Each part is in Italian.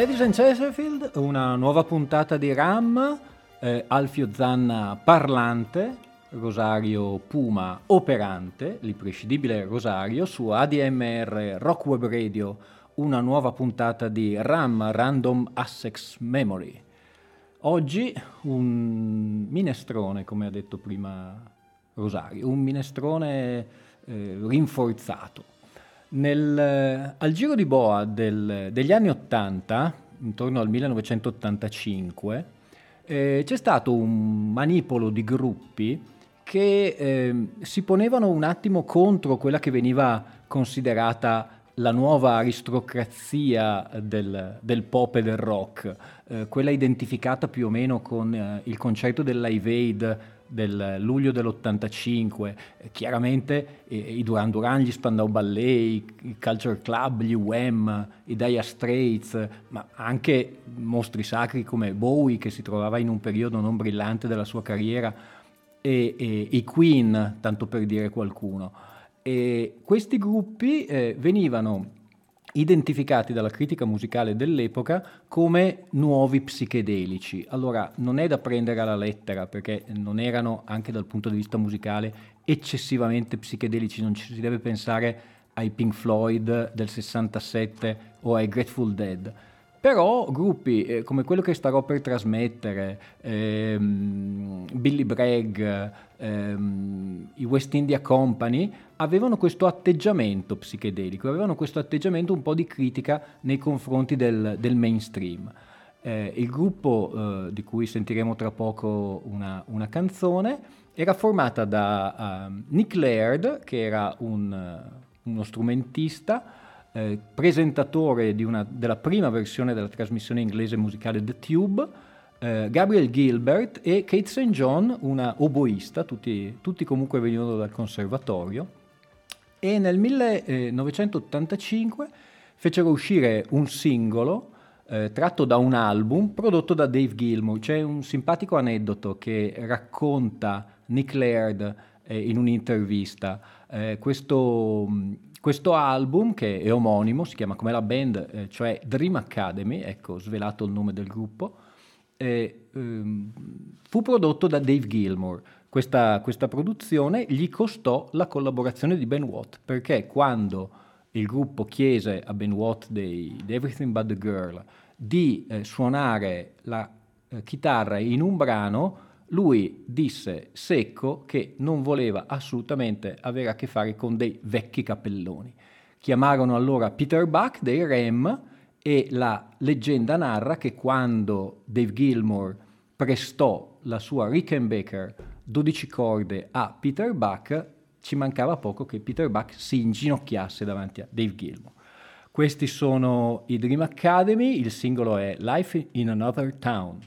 Ladies and Chesterfield, una nuova puntata di RAM, eh, Alfio Zanna parlante, Rosario Puma operante, l'imprescindibile Rosario, su ADMR Rock Web Radio, una nuova puntata di RAM, Random Access Memory. Oggi un minestrone, come ha detto prima Rosario, un minestrone eh, rinforzato. Nel, eh, al giro di boa del, degli anni 80, intorno al 1985, eh, c'è stato un manipolo di gruppi che eh, si ponevano un attimo contro quella che veniva considerata la nuova aristocrazia del, del pop e del rock, eh, quella identificata più o meno con eh, il concetto del Live Aid del luglio dell'85, eh, chiaramente eh, i Duran Duran, gli Spandau Ballet, i Culture Club, gli Wham, i Dire Straits, ma anche mostri sacri come Bowie che si trovava in un periodo non brillante della sua carriera e, e i Queen, tanto per dire qualcuno. E questi gruppi eh, venivano identificati dalla critica musicale dell'epoca come nuovi psichedelici. Allora non è da prendere alla lettera perché non erano anche dal punto di vista musicale eccessivamente psichedelici, non ci si deve pensare ai Pink Floyd del 67 o ai Grateful Dead. Però gruppi eh, come quello che starò per trasmettere, ehm, Billy Bragg, ehm, i West India Company, avevano questo atteggiamento psichedelico, avevano questo atteggiamento un po' di critica nei confronti del, del mainstream. Eh, il gruppo eh, di cui sentiremo tra poco una, una canzone era formata da uh, Nick Laird, che era un, uno strumentista, eh, presentatore una, della prima versione della trasmissione inglese musicale The Tube, eh, Gabriel Gilbert e Kate St. John, una oboista, tutti, tutti comunque venivano dal conservatorio, e nel 1985 fecero uscire un singolo eh, tratto da un album prodotto da Dave Gilmour. C'è un simpatico aneddoto che racconta Nick Laird eh, in un'intervista. Eh, questo questo album, che è omonimo, si chiama come la band, eh, cioè Dream Academy, ecco, svelato il nome del gruppo, eh, ehm, fu prodotto da Dave Gilmour. Questa, questa, produzione gli costò la collaborazione di Ben Watt, perché quando il gruppo chiese a Ben Watt di Everything But The Girl di eh, suonare la eh, chitarra in un brano, lui disse secco che non voleva assolutamente avere a che fare con dei vecchi cappelloni. Chiamarono allora Peter Buck dei Rem e la leggenda narra che quando Dave Gilmour prestò la sua Rickenbacker 12 corde a Peter Buck, ci mancava poco che Peter Buck si inginocchiasse davanti a Dave Gilmour. Questi sono i Dream Academy, il singolo è Life in Another Town.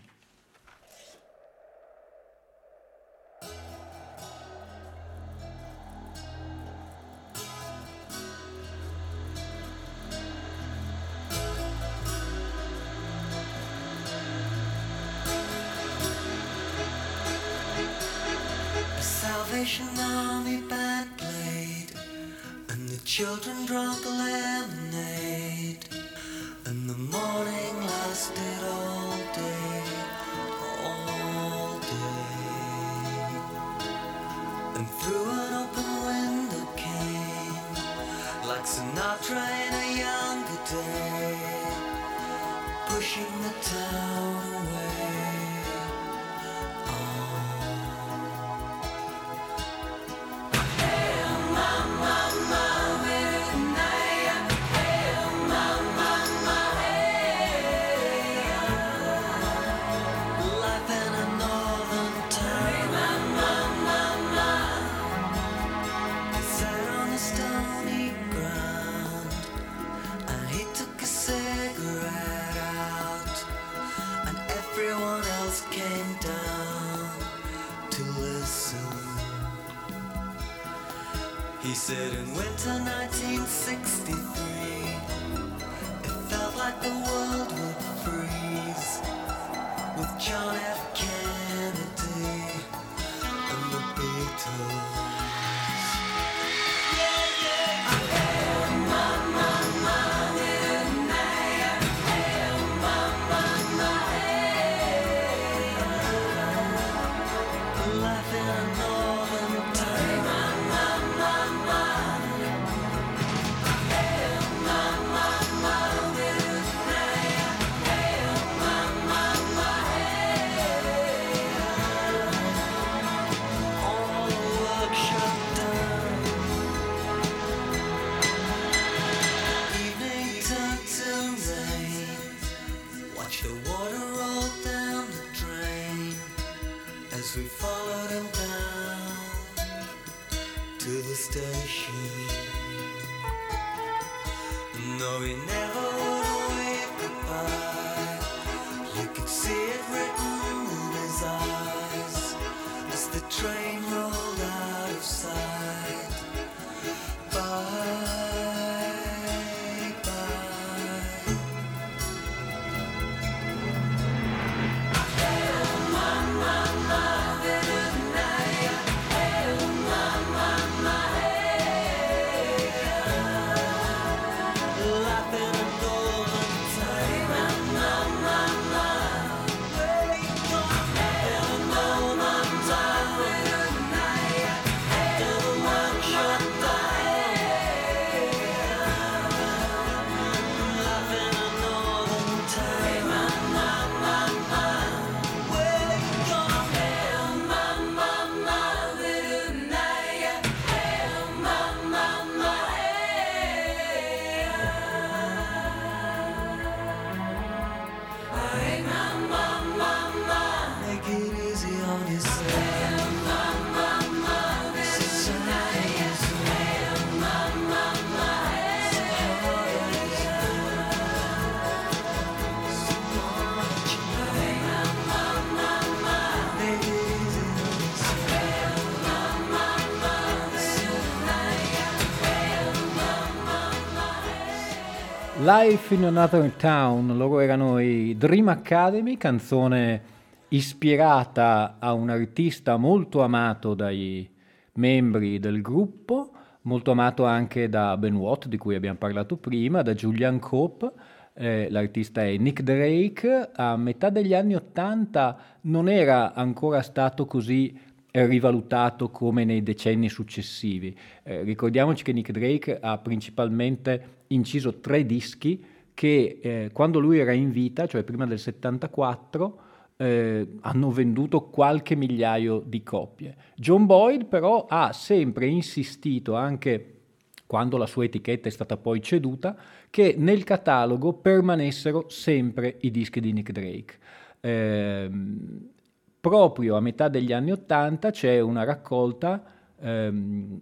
Life in Another Town, loro erano i Dream Academy, canzone ispirata a un artista molto amato dai membri del gruppo, molto amato anche da Ben Watt, di cui abbiamo parlato prima, da Julian Cope. Eh, l'artista è Nick Drake. A metà degli anni Ottanta non era ancora stato così rivalutato come nei decenni successivi. Eh, ricordiamoci che Nick Drake ha principalmente inciso tre dischi che eh, quando lui era in vita, cioè prima del 74, eh, hanno venduto qualche migliaio di copie. John Boyd però ha sempre insistito, anche quando la sua etichetta è stata poi ceduta, che nel catalogo permanessero sempre i dischi di Nick Drake. Proprio a metà degli anni Ottanta c'è una raccolta ehm,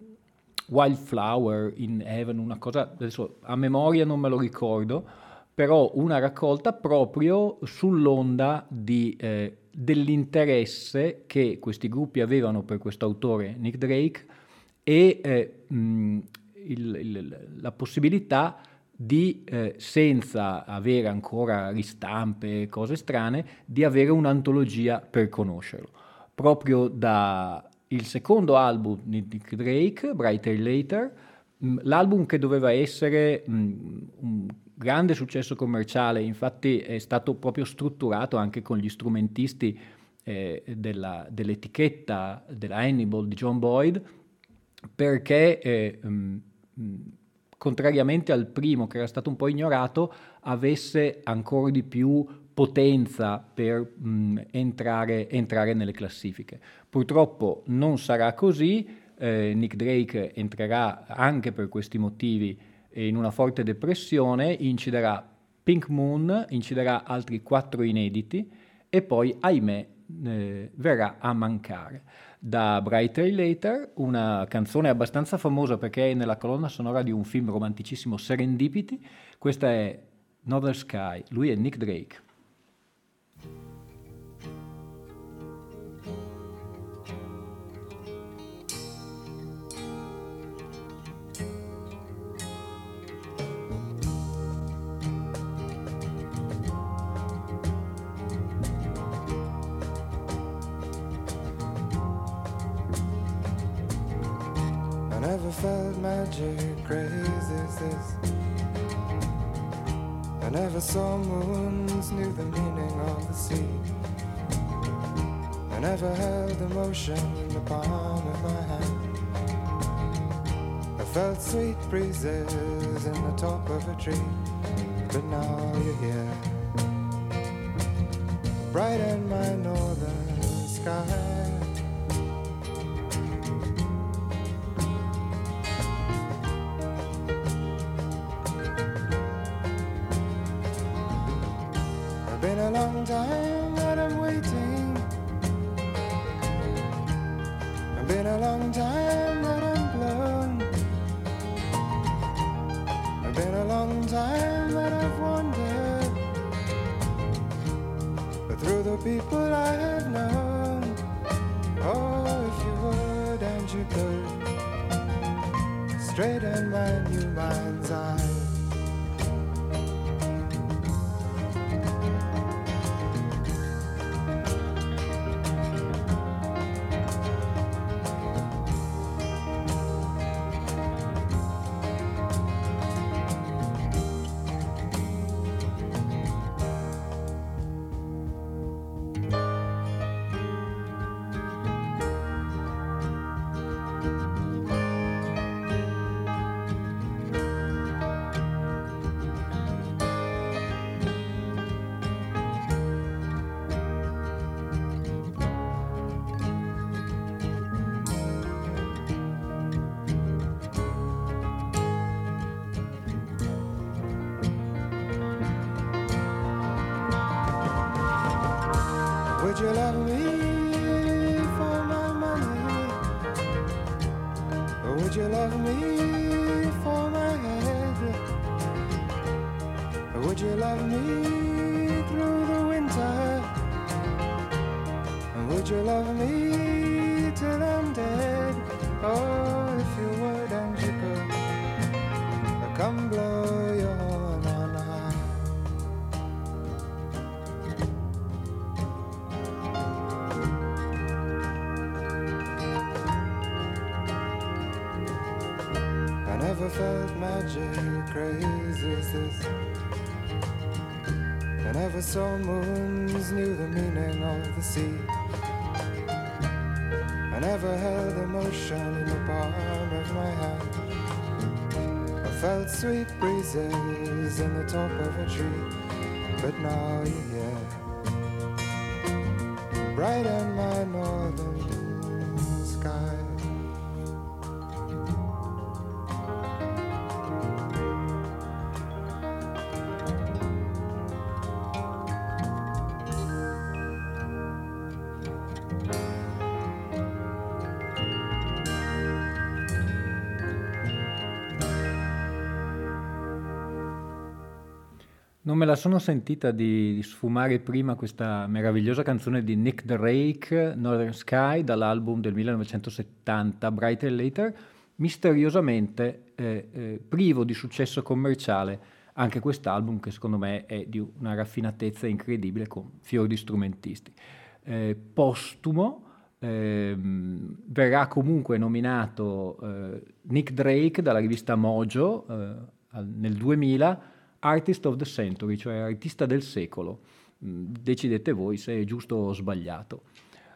Wildflower in Heaven, una cosa adesso a memoria non me lo ricordo, però una raccolta proprio sull'onda di, eh, dell'interesse che questi gruppi avevano per questo autore Nick Drake e eh, mh, il- il- la possibilità di, eh, senza avere ancora ristampe e cose strane, di avere un'antologia per conoscerlo. Proprio da il secondo album di Nick Drake, Brighter Later, mh, l'album che doveva essere mh, un grande successo commerciale, infatti è stato proprio strutturato anche con gli strumentisti eh, della- dell'etichetta della Hannibal di John Boyd, perché eh, mh, mh, contrariamente al primo che era stato un po' ignorato, avesse ancora di più potenza per mh, entrare, entrare nelle classifiche. Purtroppo non sarà così, eh, Nick Drake entrerà anche per questi motivi in una forte depressione, inciderà Pink Moon, inciderà altri quattro inediti e poi, ahimè, eh, verrà a mancare. Da Brighter Later, una canzone abbastanza famosa perché è nella colonna sonora di un film romanticissimo Serendipity, questa è Northern Sky, lui è Nick Drake. Felt magic as this. I never saw moons, knew the meaning of the sea. I never held emotion in the palm of my hand. I felt sweet breezes in the top of a tree, but now you're here. Bright in my northern sky. been a long time that I'm waiting. It's been a long time that I'm blown. It's been a long time that I've wandered. But through the people I have known, oh, if you would and you could, straighten my new mind's eye. Never felt magic crazy as this. I never saw moons, knew the meaning of the sea. I never held emotion in the palm of my hand. I felt sweet breezes in the top of a tree, but now you're here, bright in my northern Non me la sono sentita di, sfumare prima questa meravigliosa canzone di Nick Drake, Northern Sky, dall'album del 1970, Brighter Later, misteriosamente eh, eh, privo di successo commerciale anche quest'album che secondo me è di una raffinatezza incredibile con fiori di strumentisti. Eh, postumo ehm, verrà comunque nominato eh, Nick Drake dalla rivista Mojo eh, nel 2000 Artist of the Century, cioè artista del secolo. Mm, Decidete voi se è giusto o sbagliato.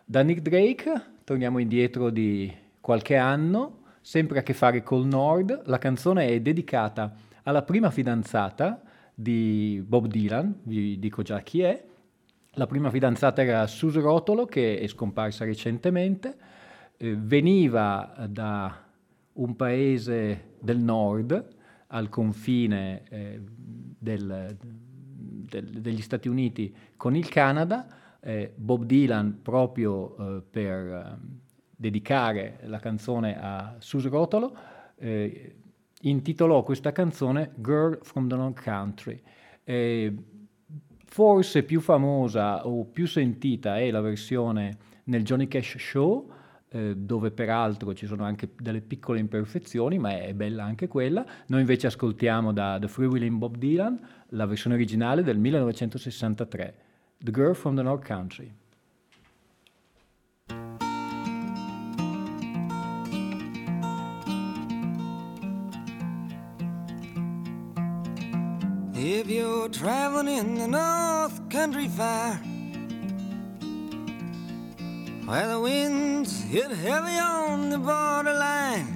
Da Nick Drake torniamo indietro di qualche anno, sempre a che fare col Nord. La canzone è dedicata alla prima fidanzata di Bob Dylan, vi dico già chi è. La prima fidanzata era Suze Rotolo, che è scomparsa recentemente. Eh, veniva da un paese del nord, al confine eh, del- del- degli Stati Uniti con il Canada. Eh, Bob Dylan, proprio eh, per eh, dedicare la canzone a Suze Rotolo, eh, intitolò questa canzone Girl from the North Country. Forse più famosa o più sentita è la versione nel Johnny Cash Show, eh, dove peraltro ci sono anche delle piccole imperfezioni, ma è bella anche quella. Noi invece ascoltiamo da The Free Willing Bob Dylan la versione originale del 1963, The Girl from the North Country. If you're traveling in the North Country Fire, where the winds hit heavy on the borderline,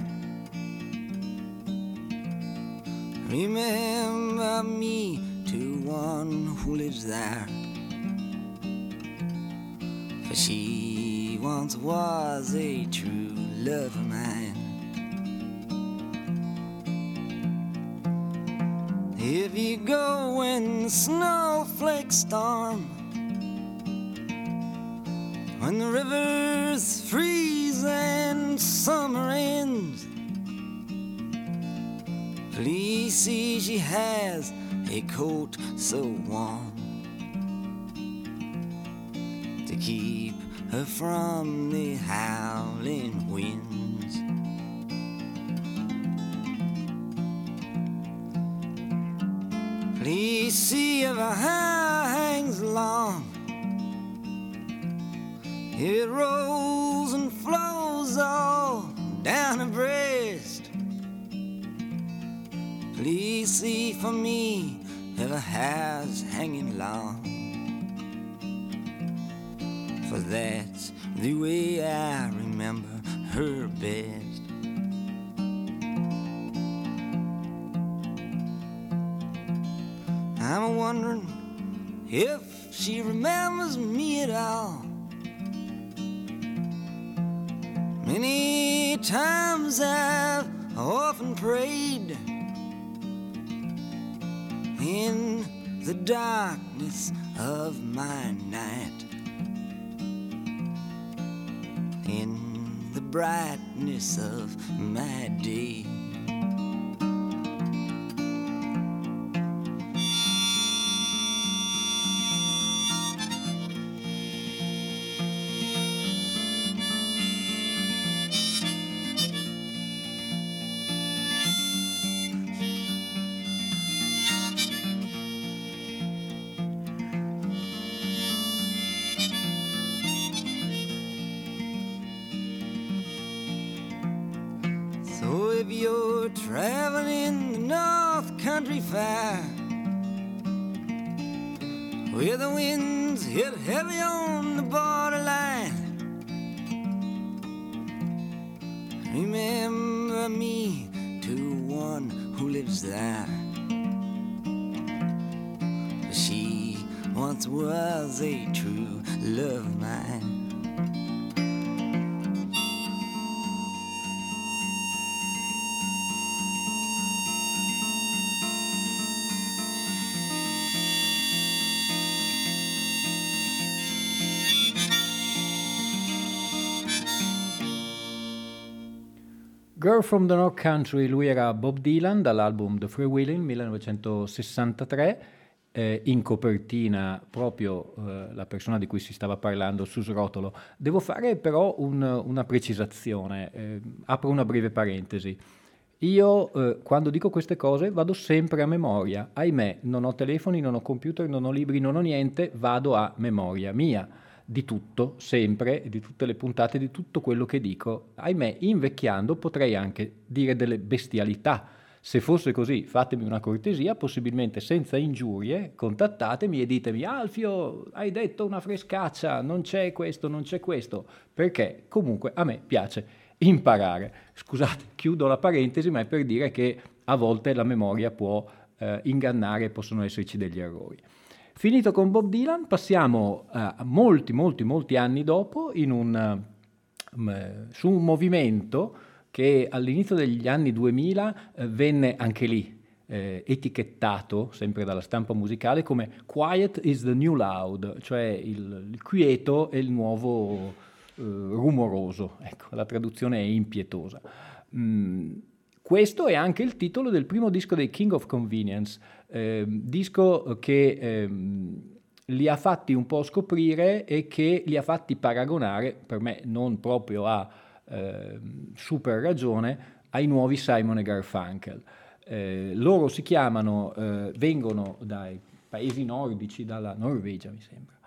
remember me to one who lives there. For she once was a true love of mine. If you go when the snowflakes storm, when the rivers freeze and summer ends. Please see she has a coat so warm to keep her from the howling winds. Please see if her hair hangs long it rolls and flows all down her breast. Please see for me her hair's hanging long. For that's the way I remember her best. I'm wondering if she remembers me at all. Many times I've often prayed in the darkness of my night, in the brightness of my day. Girl from the North Country, lui era Bob Dylan dall'album The Free Willing 1963, eh, in copertina proprio eh, la persona di cui si stava parlando su srotolo. Devo fare però un- una precisazione, eh, apro una breve parentesi. Io eh, quando dico queste cose vado sempre a memoria, ahimè non ho telefoni, non ho computer, non ho libri, non ho niente, vado a memoria mia di tutto, sempre, di tutte le puntate, di tutto quello che dico. Ahimè, invecchiando potrei anche dire delle bestialità. Se fosse così, fatemi una cortesia, possibilmente senza ingiurie, contattatemi e ditemi Alfio, hai detto una frescaccia, non c'è questo, non c'è questo, perché comunque a me piace imparare. Scusate, chiudo la parentesi, ma è per dire che a volte la memoria può eh, ingannare possono esserci degli errori. Finito con Bob Dylan, passiamo a molti, molti, molti anni dopo un, um, su un movimento che all'inizio degli anni 2000 eh, venne anche lì eh, etichettato, sempre dalla stampa musicale, come Quiet is the New Loud, cioè il, il quieto è il nuovo eh, rumoroso. Ecco, la traduzione è impietosa. Mm, questo è anche il titolo del primo disco dei King of Convenience, eh, disco che ehm, li ha fatti un po' scoprire e che li ha fatti paragonare, per me non proprio a eh, super ragione, ai nuovi Simon e Garfunkel. Eh, loro si chiamano, eh, vengono dai paesi nordici, dalla Norvegia mi sembra,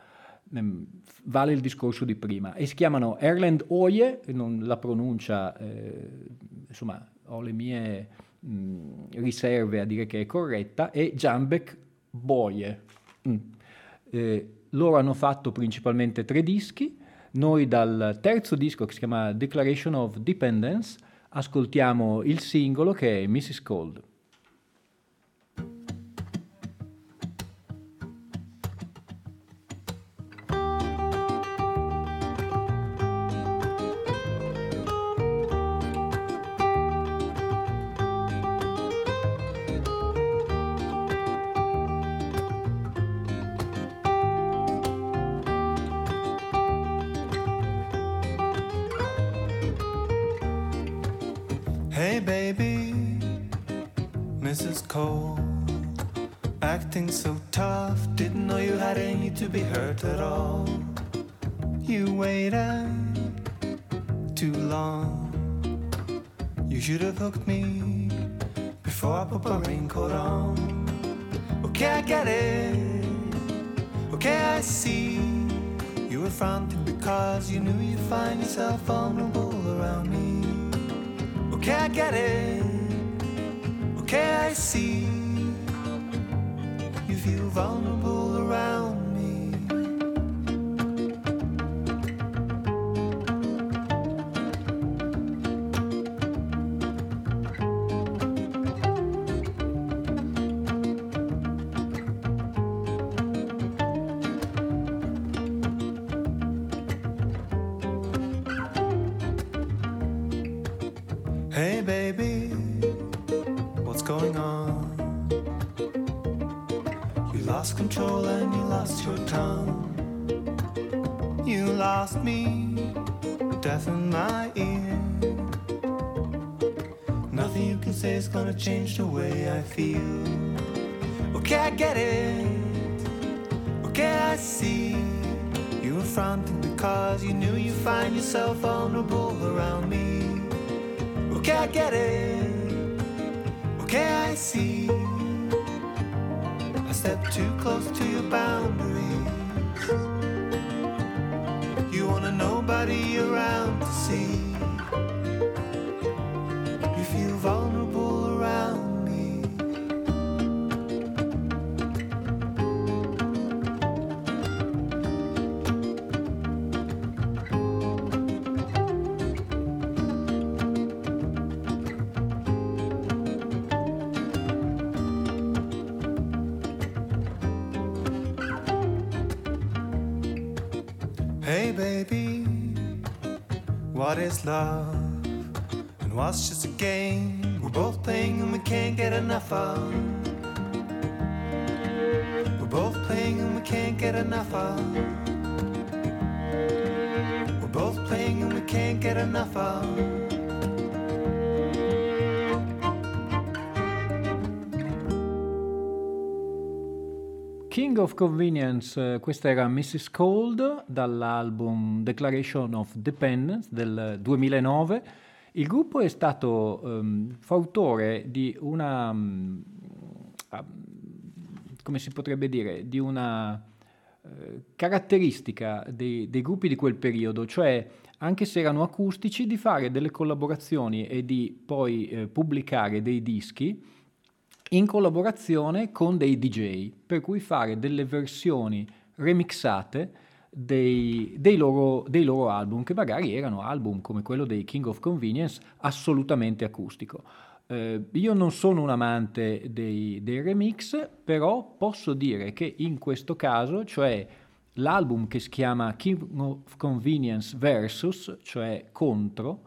Ehm, vale il discorso di prima, e si chiamano Erland Oye, non la pronuncia, eh, insomma, ho le mie mh, riserve a dire che è corretta, e Jambek Boye. Mm. Eh, loro hanno fatto principalmente tre dischi, noi dal terzo disco che si chiama Declaration of Dependence ascoltiamo il singolo che è Mrs. Cold. Can say is gonna change the way I feel. Okay, I get it. Okay, I see. You were fronting because you knew you find yourself vulnerable around me. Okay, I get it. Okay, I see. I step too close to your boundaries. You wanna nobody around to see. Is love? And what's just a game we're both playing and we can't get enough of? We're both playing and we can't get enough of. We're both playing and we can't get enough of. King of Convenience, eh, questa era Mrs. Cold dall'album Declaration of Dependence del 2009. Il gruppo è stato ehm, fautore di una, ah, come si potrebbe dire, di una eh, caratteristica dei, dei gruppi di quel periodo, cioè anche se erano acustici, di fare delle collaborazioni e di poi eh, pubblicare dei dischi in collaborazione con dei DJ, per cui fare delle versioni remixate dei, dei loro, dei loro album, che magari erano album come quello dei King of Convenience, assolutamente acustico. Eh, io non sono un amante dei, dei remix, però posso dire che in questo caso, cioè l'album che si chiama King of Convenience Versus, cioè contro,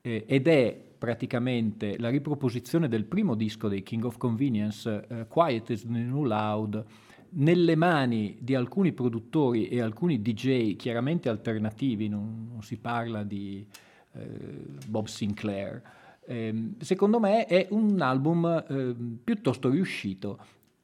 eh, ed è praticamente la riproposizione del primo disco dei King of Convenience, eh, Quiet is the New Loud, nelle mani di alcuni produttori e alcuni DJ chiaramente alternativi, non, non si parla di eh, Bob Sinclair. Ehm, secondo me è un album eh, piuttosto riuscito.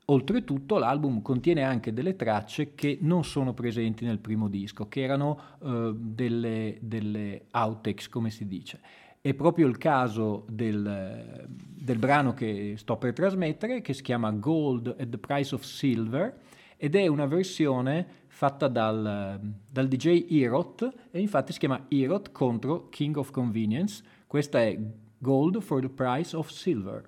Oltretutto l'album contiene anche delle tracce che non sono presenti nel primo disco, che erano eh, delle, delle outtakes, come si dice. È proprio il caso del, del brano che sto per trasmettere, che si chiama Gold at the Price of Silver, ed è una versione fatta dal, dal DJ Erot, e infatti si chiama Erot contro King of Convenience. Questa è Gold for the Price of Silver.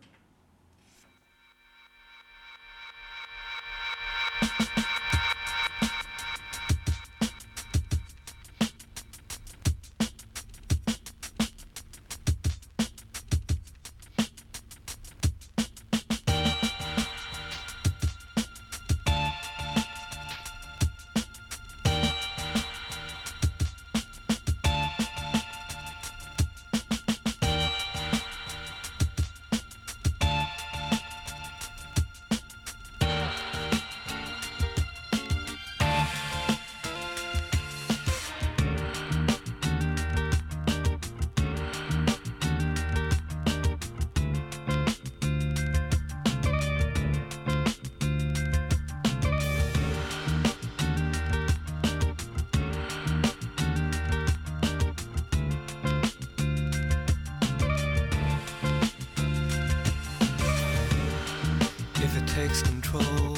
Takes control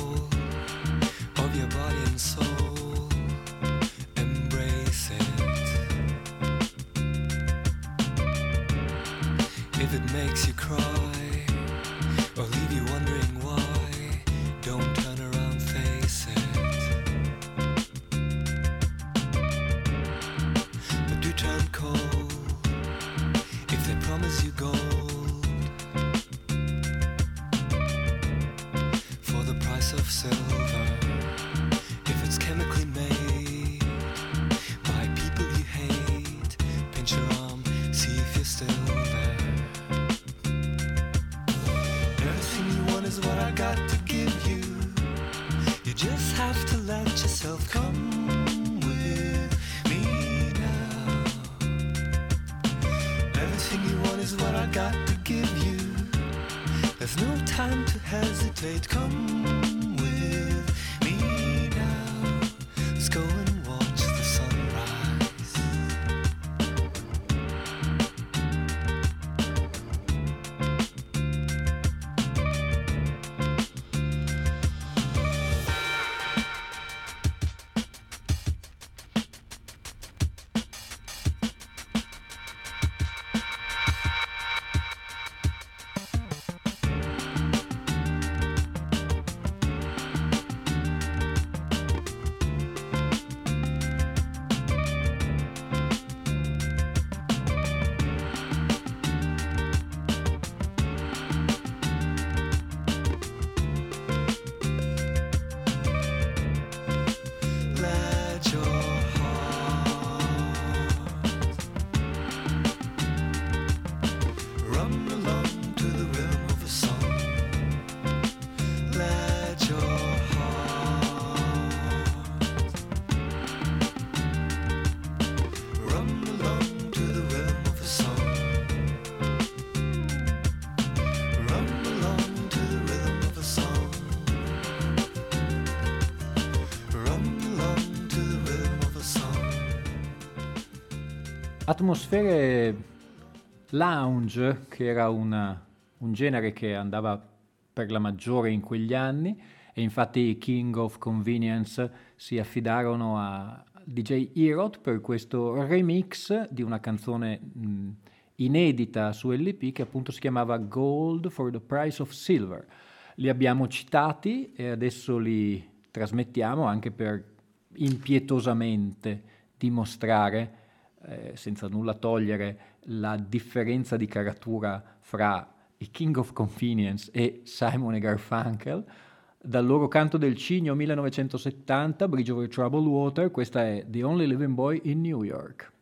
atmosfere lounge, che era una, un genere che andava per la maggiore in quegli anni, e infatti i King of Convenience si affidarono a DJ Herod per questo remix di una canzone mh, inedita su LP che appunto si chiamava Gold for the Price of Silver. Li abbiamo citati e adesso li trasmettiamo anche per impietosamente dimostrare eh, senza nulla togliere la differenza di caratura fra i King of Convenience e Simon e Garfunkel. Dal loro canto del cigno 1970, Bridge over Troubled Water, questa è The Only Living Boy in New York.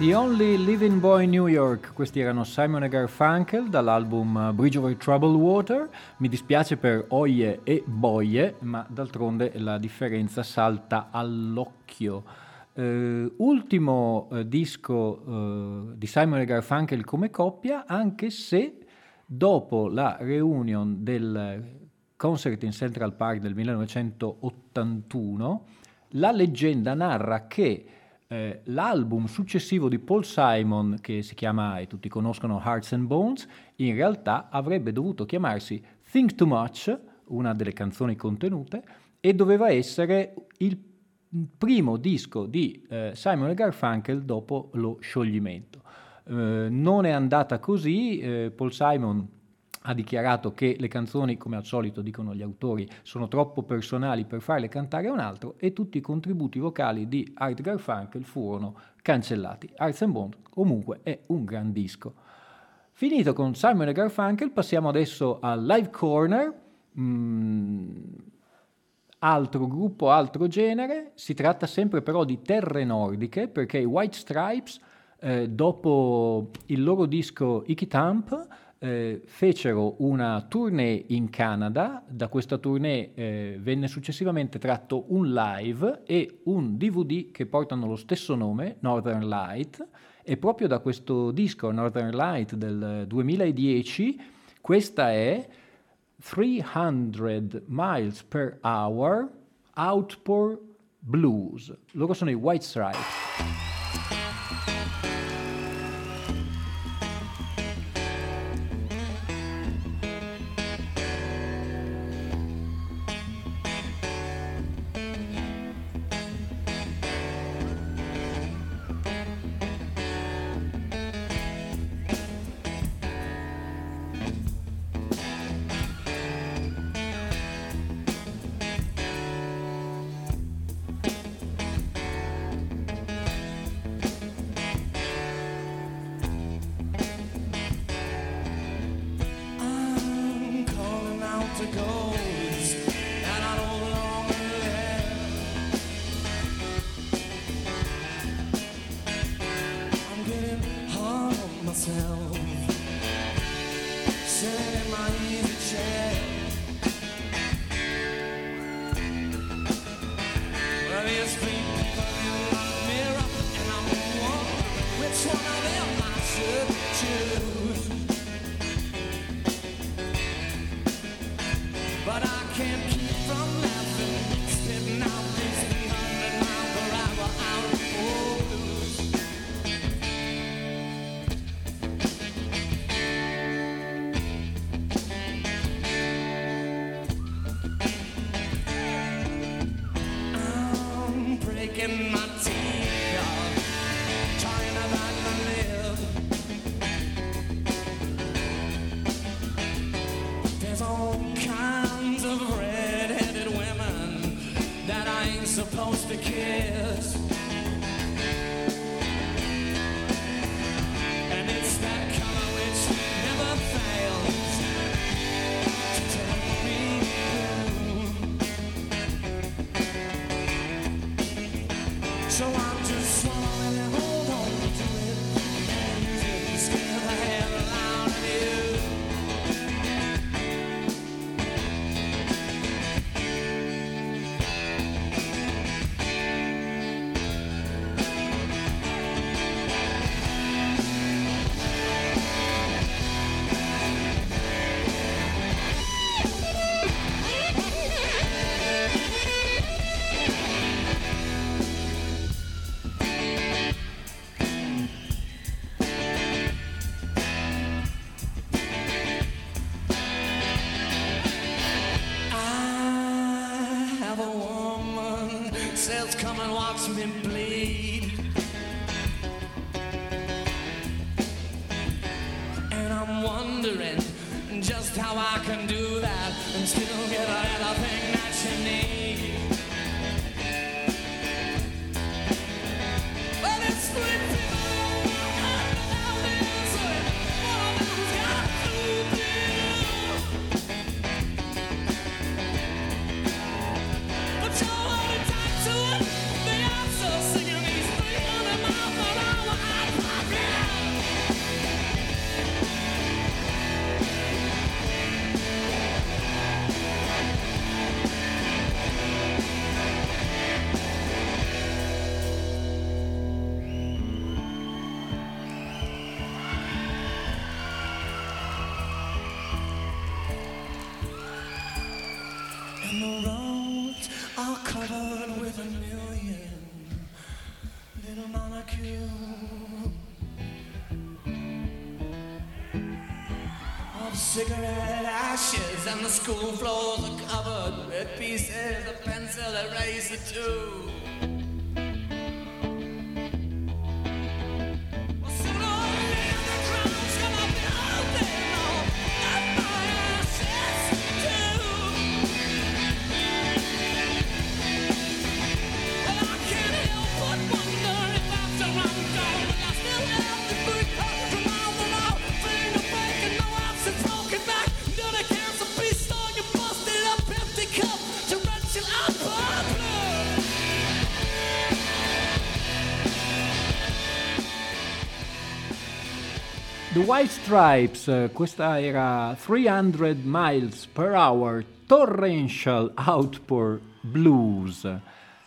The Only Living Boy New York, questi erano Simon e Garfunkel dall'album Bridge Over Troubled Water. Mi dispiace per Oie e Boie, ma d'altronde la differenza salta all'occhio. Eh, ultimo eh, disco eh, di Simon e Garfunkel come coppia, anche se dopo la reunion del concert in Central Park del 1981, la leggenda narra che eh, l'album successivo di Paul Simon, che si chiama, e tutti conoscono, Hearts and Bones, in realtà avrebbe dovuto chiamarsi Think Too Much, una delle canzoni contenute, e doveva essere il primo disco di eh, Simon e Garfunkel dopo lo scioglimento. Eh, non è andata così, eh, Paul Simon ha dichiarato che le canzoni, come al solito dicono gli autori, sono troppo personali per farle cantare a un altro e tutti i contributi vocali di Art Garfunkel furono cancellati. Arts and Bond comunque è un gran disco. Finito con Simon e Garfunkel, passiamo adesso al Live Corner. Mm, altro gruppo, altro genere. Si tratta sempre però di terre nordiche perché i White Stripes, eh, dopo il loro disco Icky Thump, eh, fecero una tournée in Canada, da questa tournée eh, venne successivamente tratto un live e un DVD che portano lo stesso nome, Northern Light, e proprio da questo disco Northern Light del 2010, questa è 300 miles per hour Outpour Blues. Loro sono i White Stripes. Can't ashes, and the school floors White Stripes, questa era 300 miles per hour Torrential Outpour Blues,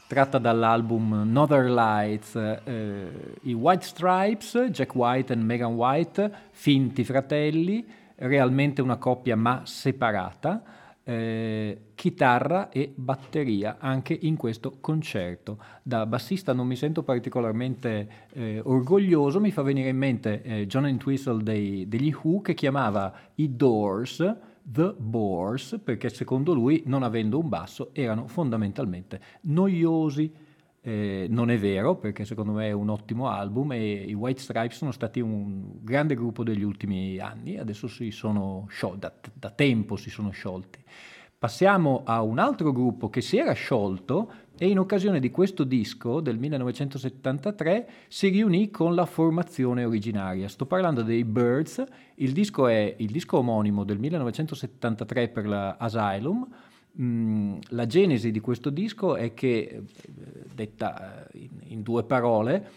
tratta dall'album Northern Lights. eh, I White Stripes, Jack White e Megan White, finti fratelli, realmente una coppia ma separata. Eh, chitarra e batteria anche in questo concerto. Da bassista non mi sento particolarmente eh, orgoglioso, mi fa venire in mente eh, John Entwistle dei, degli Who che chiamava i Doors The Bores perché secondo lui non avendo un basso erano fondamentalmente noiosi. Eh, non è vero perché secondo me è un ottimo album e i White Stripes sono stati un grande gruppo degli ultimi anni, adesso si sono sciolti, da, da tempo si sono sciolti. Passiamo a un altro gruppo che si era sciolto e in occasione di questo disco del 1973 si riunì con la formazione originaria. Sto parlando dei Birds, il disco è il disco omonimo del 1973 per la Asylum. La genesi di questo disco è che, eh, detta eh, in, in due parole,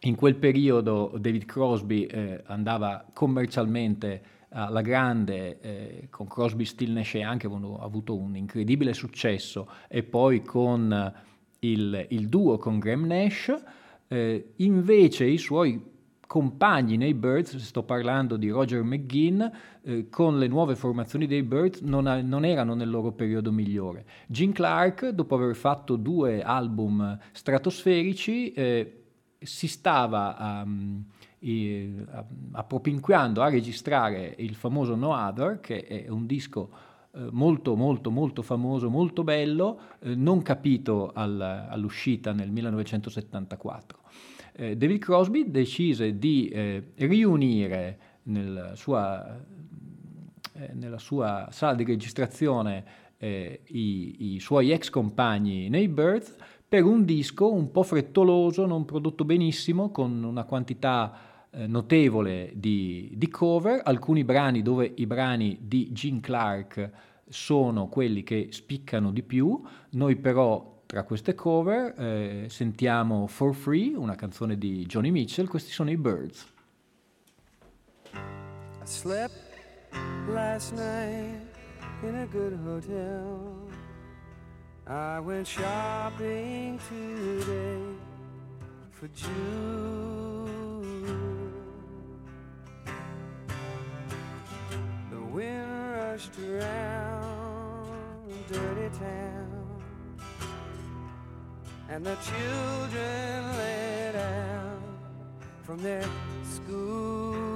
in quel periodo David Crosby eh, andava commercialmente alla grande, eh, con Crosby, Still Nash Young che avevano avuto un incredibile successo e poi con il, il duo con Graham Nash, eh, invece i suoi compagni nei Birds, sto parlando di Roger McGinn, eh, con le nuove formazioni dei Birds non, non erano nel loro periodo migliore. Gene Clark, dopo aver fatto due album stratosferici, eh, si stava um, a- appropinquando a registrare il famoso No Other, che è un disco eh, molto molto molto famoso, molto bello, eh, non capito al- all'uscita nel 1974. Eh, David Crosby decise di eh, riunire nel sua, eh, nella sua sala di registrazione eh, i, i suoi ex compagni nei Birds per un disco un po' frettoloso, non prodotto benissimo, con una quantità eh, notevole di, di cover, alcuni brani dove i brani di Gene Clark sono quelli che spiccano di più, noi però tra queste cover eh, sentiamo For Free, una canzone di Johnny Mitchell, questi sono i Birds. I slept last night in a good hotel. I went shopping today for June. The wind rushed around dirty town, and the children let out from their school.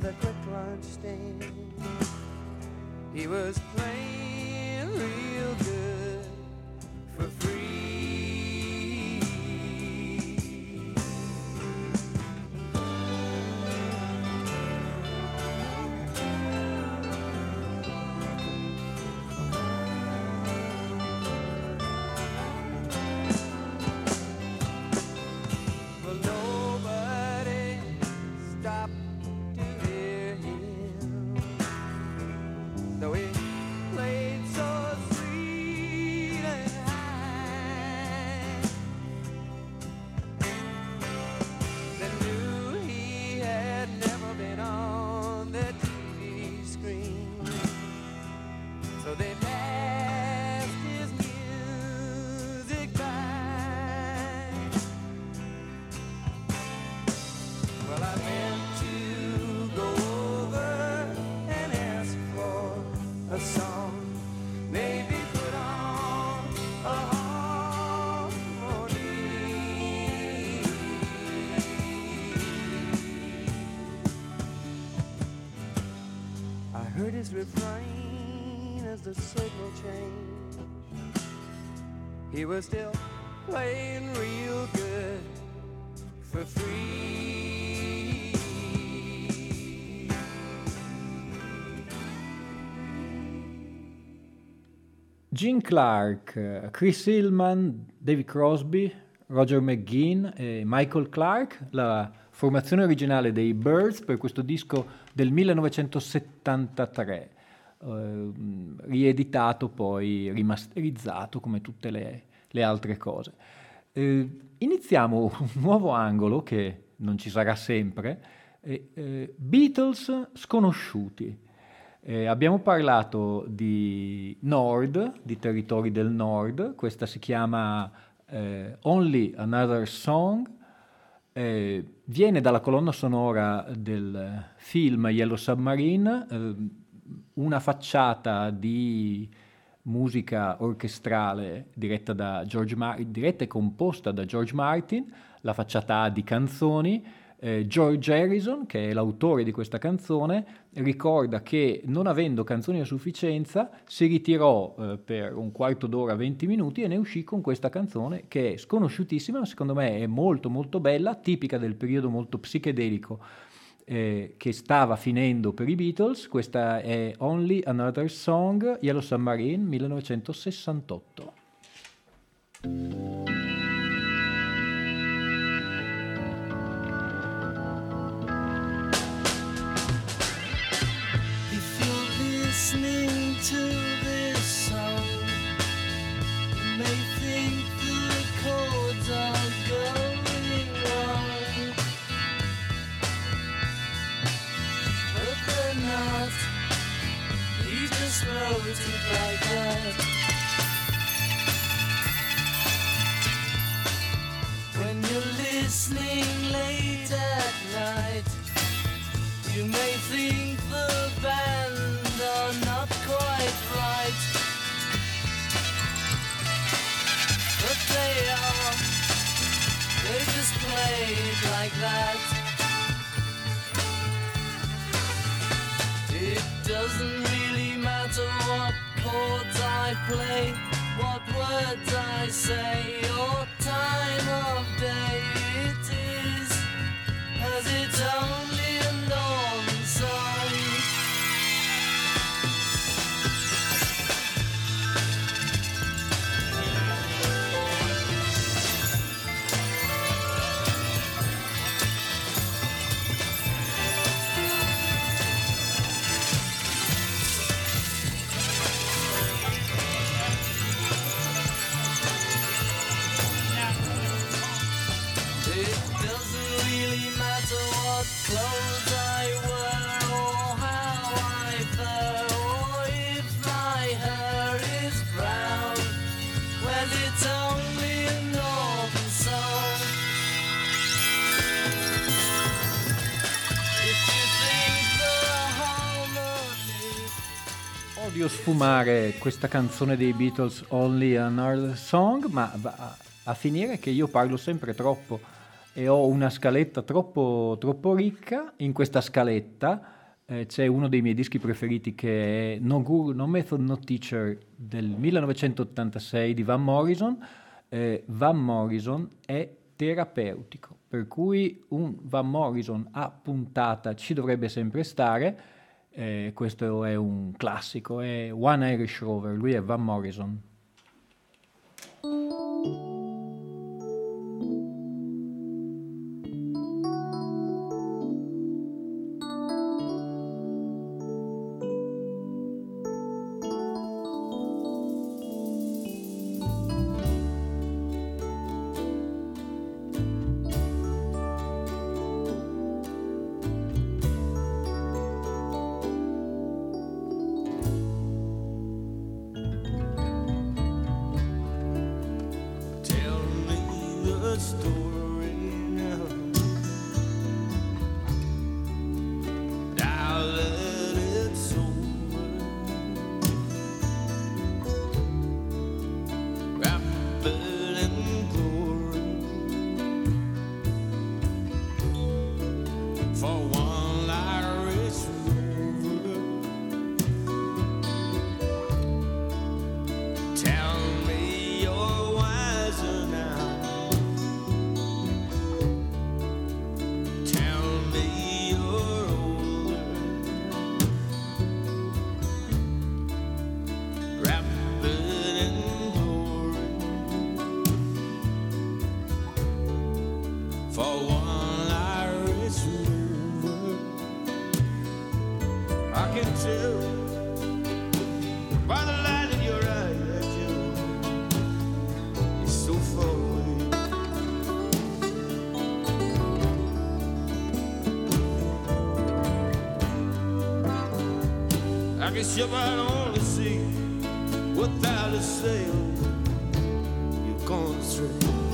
The quick lunch stand, he was I heard his refrain as the signal changed. He was still playing real good for free. Gene Clark, Chris Hillman, David Crosby, Roger McGinn e Michael Clark, la formazione originale dei Birds per questo disco del 1973, eh, rieditato poi, rimasterizzato come tutte le, le altre cose. Eh, iniziamo un nuovo angolo che non ci sarà sempre, eh, eh, Beatles sconosciuti. Eh, abbiamo parlato di Nord, di territori del Nord, questa si chiama eh, Only Another Song, eh, viene dalla colonna sonora del film Yellow Submarine, eh, una facciata di musica orchestrale diretta, Mar- diretta e composta da George Martin, la facciata A di canzoni, eh, George Harrison, che è l'autore di questa canzone, ricorda che non avendo canzoni a sufficienza si ritirò eh, per un quarto d'ora, 20 minuti e ne uscì con questa canzone che è sconosciutissima, ma secondo me è molto molto bella, tipica del periodo molto psichedelico eh, che stava finendo per i Beatles. Questa è Only Another Song, Yellow Submarine 1968. Not. He just wrote it like that. When you're listening late at night. You may think the band are not quite right, but they are. They just play it like that. Play, what words I say, Odio sfumare questa canzone dei Beatles Only Another Song, ma va a finire che io parlo sempre troppo e ho una scaletta troppo, troppo ricca. In questa scaletta eh, c'è uno dei miei dischi preferiti che è No Guru, No Method, No Teacher del 1986 di Van Morrison. Eh, Van Morrison è terapeutico, per cui un Van Morrison a puntata ci dovrebbe sempre stare. Eh, questo è un classico, è One Irish Rover, lui è Van Morrison. ship out on the sea without a sail. You've gone straight.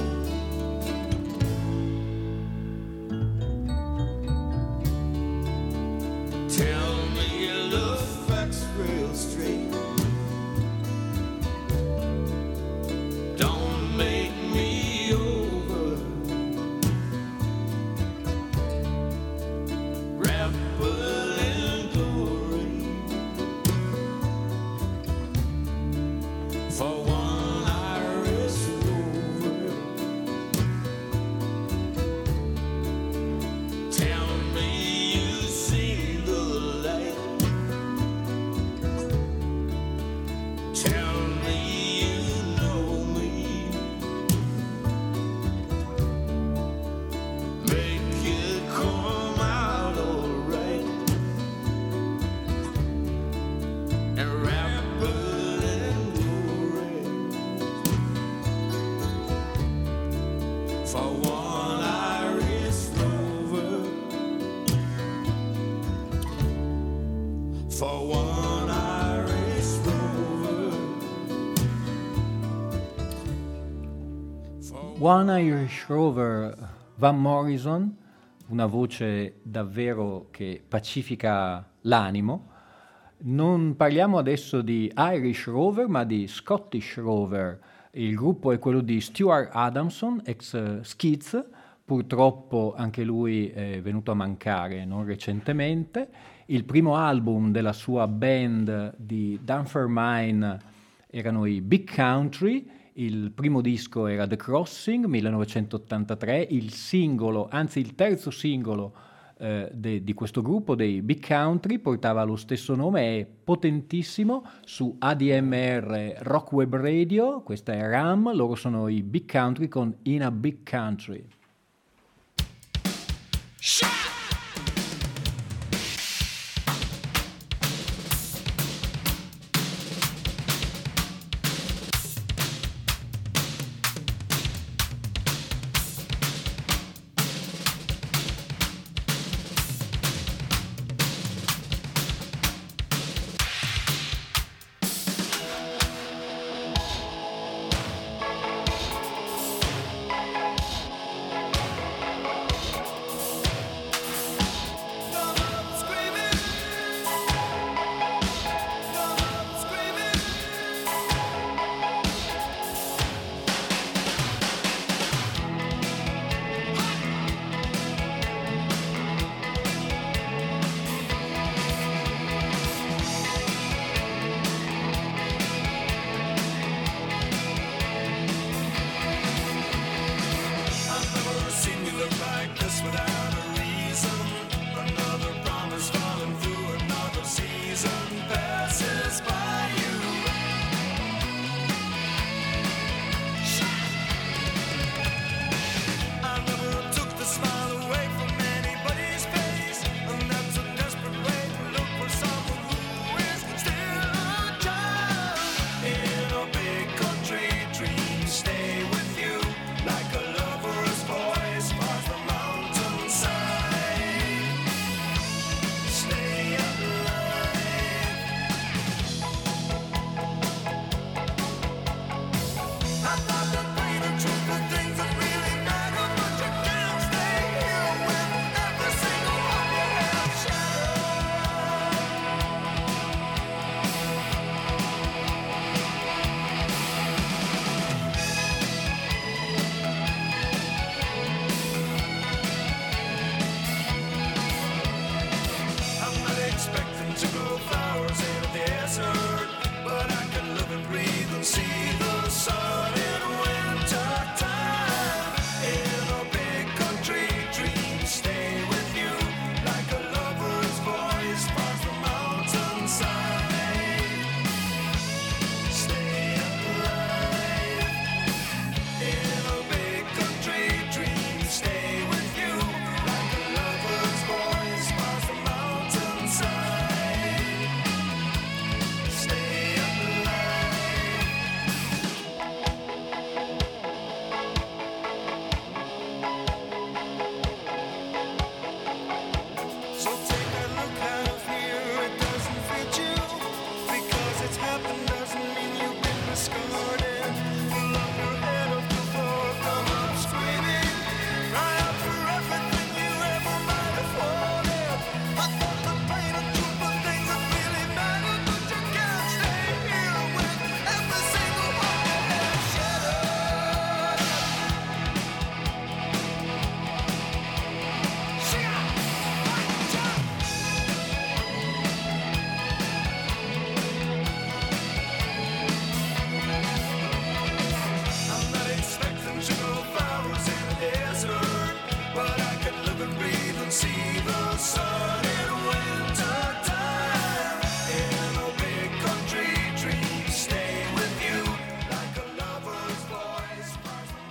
One Irish Rover, Van Morrison, una voce davvero che pacifica l'animo. Non parliamo adesso di Irish Rover, ma di Scottish Rover. Il gruppo è quello di Stuart Adamson, ex eh, Skids, purtroppo anche lui è venuto a mancare non recentemente. Il primo album della sua band di Dunfermline erano i Big Country, il primo disco era The Crossing 1983, il singolo, anzi il terzo singolo eh, de- di questo gruppo dei Big Country portava lo stesso nome, è potentissimo su ADMR Rock Web Radio, questa è RAM, loro sono i Big Country con In a Big Country.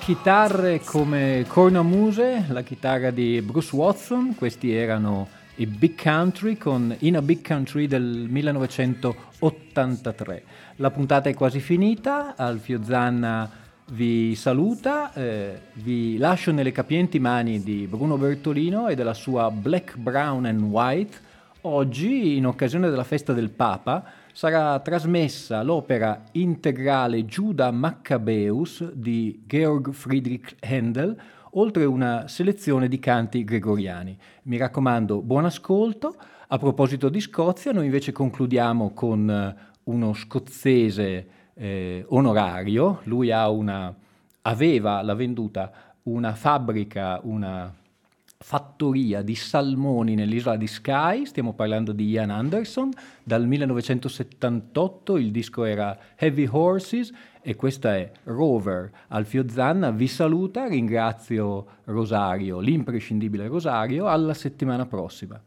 Chitarre come Cornamuse, la chitarra di Bruce Watson, questi erano i Big Country con In a Big Country del 1983. La puntata è quasi finita, Alfio Zanna vi saluta, eh, vi lascio nelle capienti mani di Bruno Bertolino e della sua Black, Brown and White. Oggi, in occasione della festa del Papa, sarà trasmessa l'opera integrale Giuda Maccabeus di Georg Friedrich Handel, oltre una selezione di canti gregoriani. Mi raccomando, buon ascolto. A proposito di Scozia, noi invece concludiamo con eh, uno scozzese eh, onorario. Lui una, aveva, l'ha venduta, una fabbrica, una fattoria di salmoni nell'isola di Skye, stiamo parlando di Ian Anderson, dal 1978 il disco era Heavy Horses e questa è Rover. Alfio Zanna vi saluta, ringrazio Rosario, l'imprescindibile Rosario, alla settimana prossima.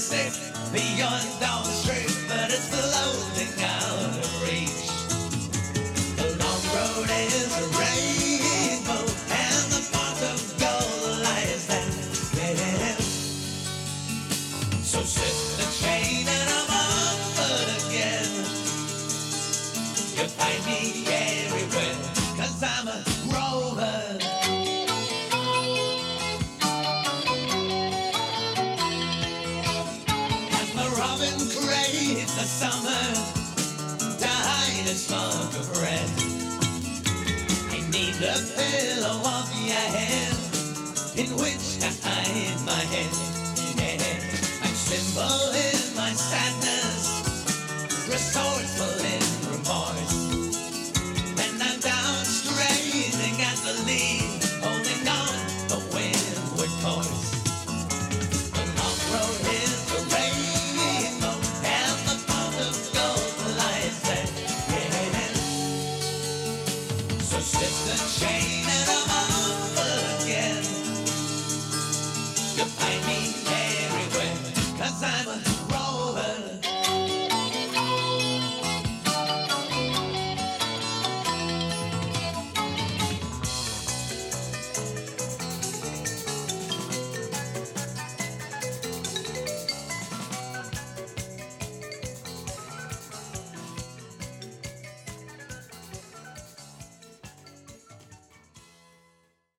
Beyond our pillow of your in which I hide my head. Yeah. I'm.